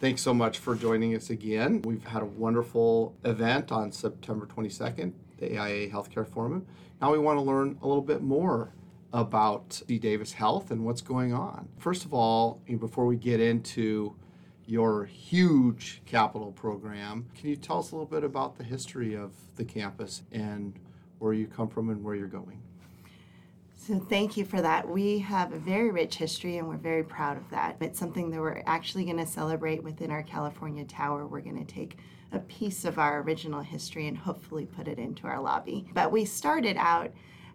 Thanks so much for joining us again. We've had a wonderful event on September 22nd, the AIA Healthcare Forum. Now we want to learn a little bit more about UC Davis Health and what's going on. First of all, before we get into your huge capital program, can you tell us a little bit about the history of the campus and where you come from and where you're going? So, thank you for that. We have a very rich history and we're very proud of that. It's something that we're actually going to celebrate within our California Tower. We're going to take a piece of our original history and hopefully put it into our lobby. But we started out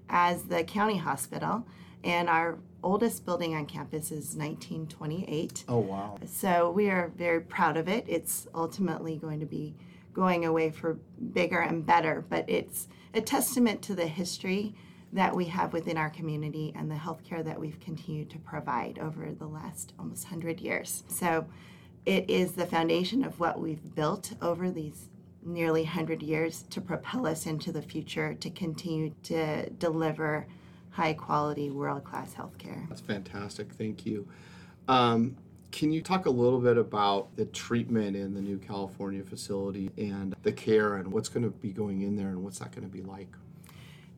as the county hospital, and our oldest building on campus is 1928. Oh, wow. So we are very proud of it. It's ultimately going to be going away for bigger and better, but it's a testament to the history that we have within our community and the healthcare that we've continued to provide over the last almost 100 years. So it is the foundation of what we've built over these nearly 100 years to propel us into the future to continue to deliver high quality, world class healthcare. That's fantastic. Thank you. Um, can you talk a little bit about the treatment in the new California facility and the care and what's going to be going in there and what's that going to be like?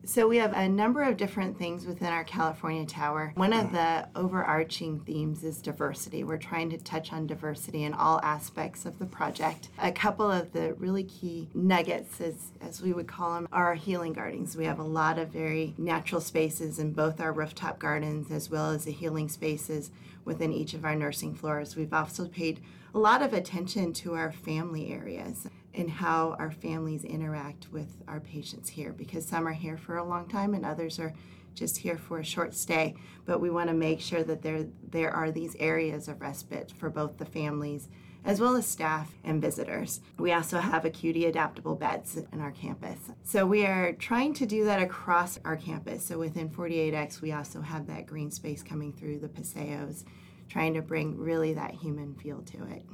So we have a number of different things within our California Tower. One of the overarching themes is diversity. We're trying to touch on diversity in all aspects of the project. A couple of the really key nuggets, as, as we would call them, are healing gardens. We have a lot of very natural spaces in both our rooftop gardens as well as the healing spaces within each of our nursing floors. We've also paid a lot of attention to our family areas and how our families interact with our patients here because some are here for a long time and others are just here for a short stay but we want to make sure that there there are these areas of respite for both the families as well as staff and visitors. We also have acuity adaptable beds in our campus. So we are trying to do that across our campus. So within 48X, we also have that green space coming through the paseos, trying to bring really that human feel to it.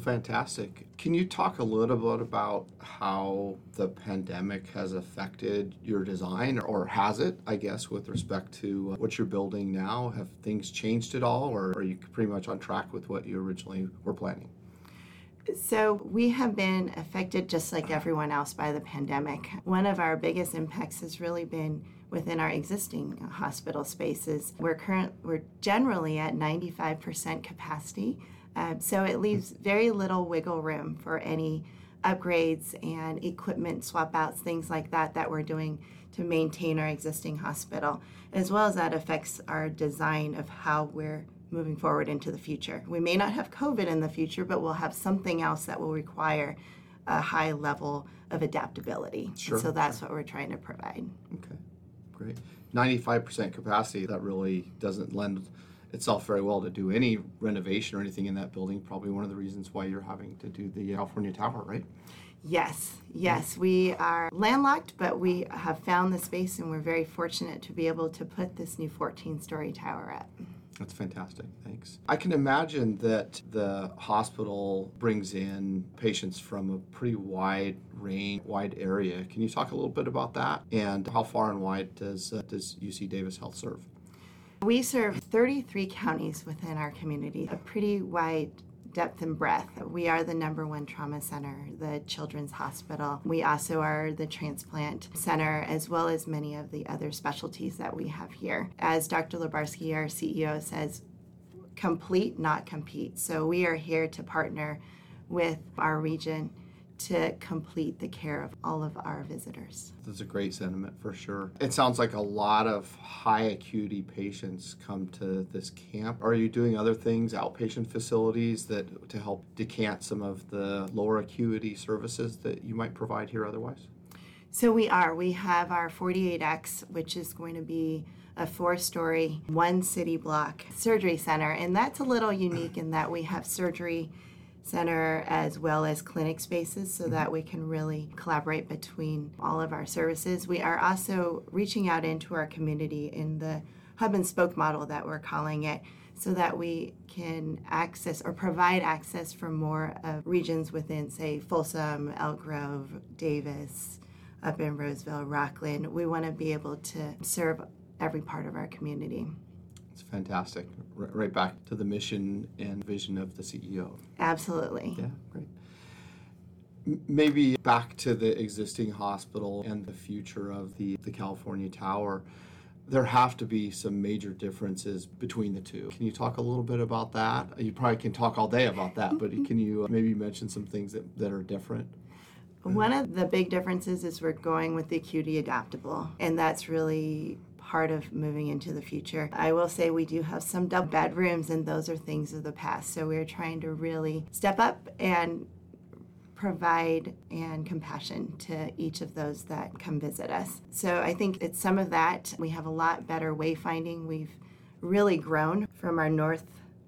Fantastic. Can you talk a little bit about how the pandemic has affected your design, or has it, I guess, with respect to uh, what you're building now? Have things changed at all, or are you pretty much on track with what you originally were planning? So, we have been affected just like everyone else by the pandemic. One of our biggest impacts has really been within our existing hospital spaces. We're current we're generally at 95% capacity um, so it leaves very little wiggle room for any upgrades and equipment swap outs, things like that, that we're doing to maintain our existing hospital, as well as that affects our design of how we're moving forward into the future. We may not have COVID in the future, but we'll have something else that will require a high level of adaptability. Sure. so that's what we're trying to provide. Okay, great. 95% capacity, that really doesn't lend itself very well to do any renovation or anything in that building. Probably one of the reasons why you're having to do the California Tower, right? Yes, yes. We are landlocked, but we have found the space and we're very fortunate to be able to put this new 14 story tower up. That's fantastic. Thanks. I can imagine that the hospital brings in patients from a pretty wide range, wide area. Can you talk a little bit about that? And how far and wide does uh, does UC Davis Health serve? We serve 33 counties within our community, a pretty wide depth and breadth. We are the number one trauma center, the Children's Hospital. We also are the transplant center, as well as many of the other specialties that we have here. As Dr. Lubarsky, our CEO, says, complete, not compete. So we are here to partner with our region to complete the care of all of our visitors. That's a great sentiment for sure. It sounds like a lot of high acuity patients come to this camp. Are you doing other things, outpatient facilities that to help decant some of the lower acuity services that you might provide here otherwise? So we are. We have our 48X, which is going to be a four story, one city block surgery center. And that's a little unique in that we have surgery center as well as clinic spaces so that we can really collaborate between all of our services. We are also reaching out into our community in the hub and spoke model that we're calling it so that we can access or provide access for more of regions within say Folsom, Elk Grove, Davis, up in Roseville, Rocklin. We want to be able to serve every part of our community. It's fantastic. R- right back to the mission and vision of the CEO. Absolutely. Yeah, great. M- Maybe back to the existing hospital and the future of the, the California Tower. There have to be some major differences between the two. Can you talk a little bit about that? You probably can talk all day about that, but can you uh, maybe mention some things that, that are different? One of the big differences is we're going with the acuity adaptable, and that's really part of moving into the future. I will say we do have some double bedrooms, and those are things of the past. So we're trying to really step up and provide and compassion to each of those that come visit us. So I think it's some of that. We have a lot better wayfinding. We've really grown from our north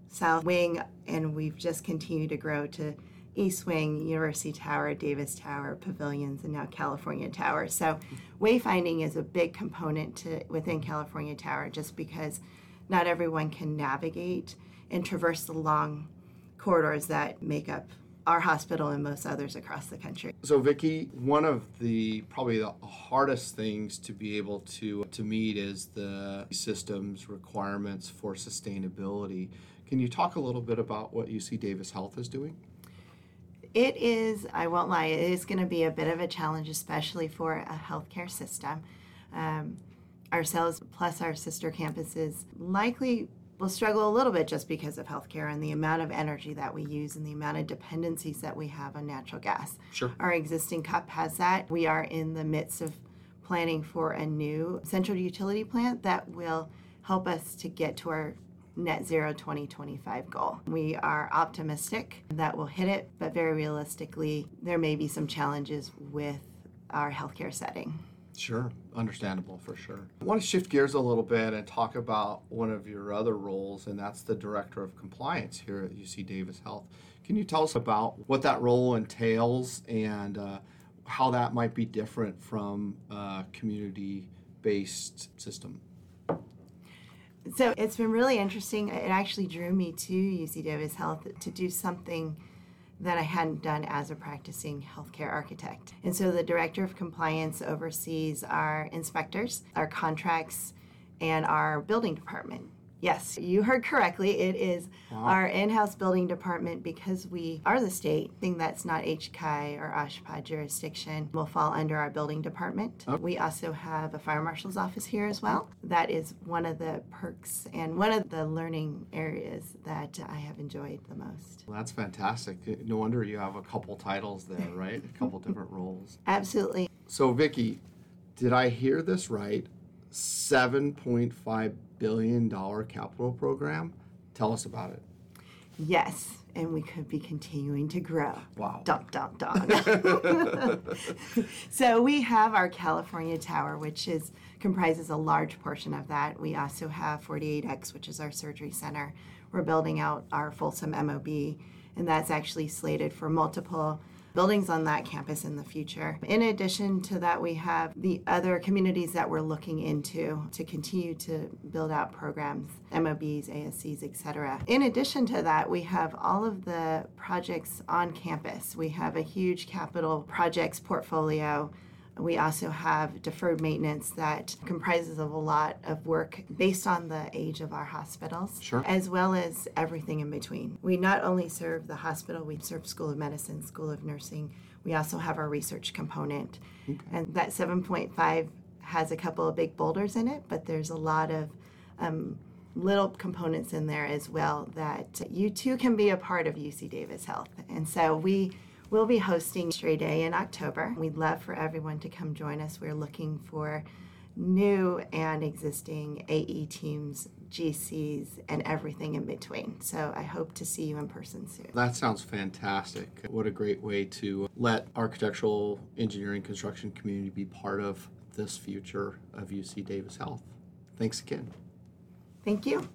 south wing, and we've just continued to grow to East Wing, University Tower, Davis Tower, pavilions, and now California Tower. So, wayfinding is a big component to within California Tower, just because not everyone can navigate and traverse the long corridors that make up our hospital and most others across the country. So, Vicki, one of the probably the hardest things to be able to to meet is the systems requirements for sustainability. Can you talk a little bit about what UC Davis Health is doing? It is, I won't lie, it is going to be a bit of a challenge, especially for a healthcare system. Um, ourselves, plus our sister campuses, likely will struggle a little bit just because of healthcare and the amount of energy that we use and the amount of dependencies that we have on natural gas. Sure. Our existing CUP has that. We are in the midst of planning for a new central utility plant that will help us to get to our net zero 2025 goal. We are optimistic that we'll hit it, but very realistically, there may be some challenges with our healthcare setting. Sure, understandable for sure. I want to shift gears a little bit and talk about one of your other roles, and that's the Director of Compliance here at UC Davis Health. Can you tell us about what that role entails and uh, how that might be different from a community based system? So it's been really interesting. It actually drew me to UC Davis Health to do something that I hadn't done as a practicing healthcare architect. And so the director of compliance oversees our inspectors, our contracts, and our building department. Yes, you heard correctly. It is our in house building department because we are the state. Thing that's not HCAI or OSHPD jurisdiction will fall under our building department. Oh. We also have a fire marshal's office here as well. That is one of the perks and one of the learning areas that I have enjoyed the most. Well, that's fantastic. No wonder you have a couple titles there, right? A couple different roles. Absolutely. So, Vicki, did I hear this right? $7.5 billion capital program? Tell us about it. Yes, and we could be continuing to grow. Wow. Dun, dun, dun. so we have our California Tower, which is comprises a large portion of that. We also have 48X, which is our surgery center. We're building out our Folsom MOB, and that's actually slated for multiple buildings on that campus in the future. In addition to that, we have the other communities that we're looking into to continue to build out programs, MOBs, ASCs, etc. In addition to that, we have all of the projects on campus. We have a huge capital projects portfolio. We also have deferred maintenance that comprises of a lot of work based on the age of our hospitals, Sure. as well as everything in between. We not only serve the hospital, we serve School of Medicine, School of Nursing. We also have our research component. And that 7.5 has a couple of big boulders in it, but there's a lot of um, little components in there as well that you too can be a part of UC Davis Health. And so we will be hosting Stray Day in October. We'd love for everyone to come join us. We're looking for new and existing AE teams, GCs, and everything in between. So I hope to see you in person soon. That sounds fantastic. What a great way to let architectural, engineering, construction community be part of this future of UC Davis Health. Thanks again. Thank you.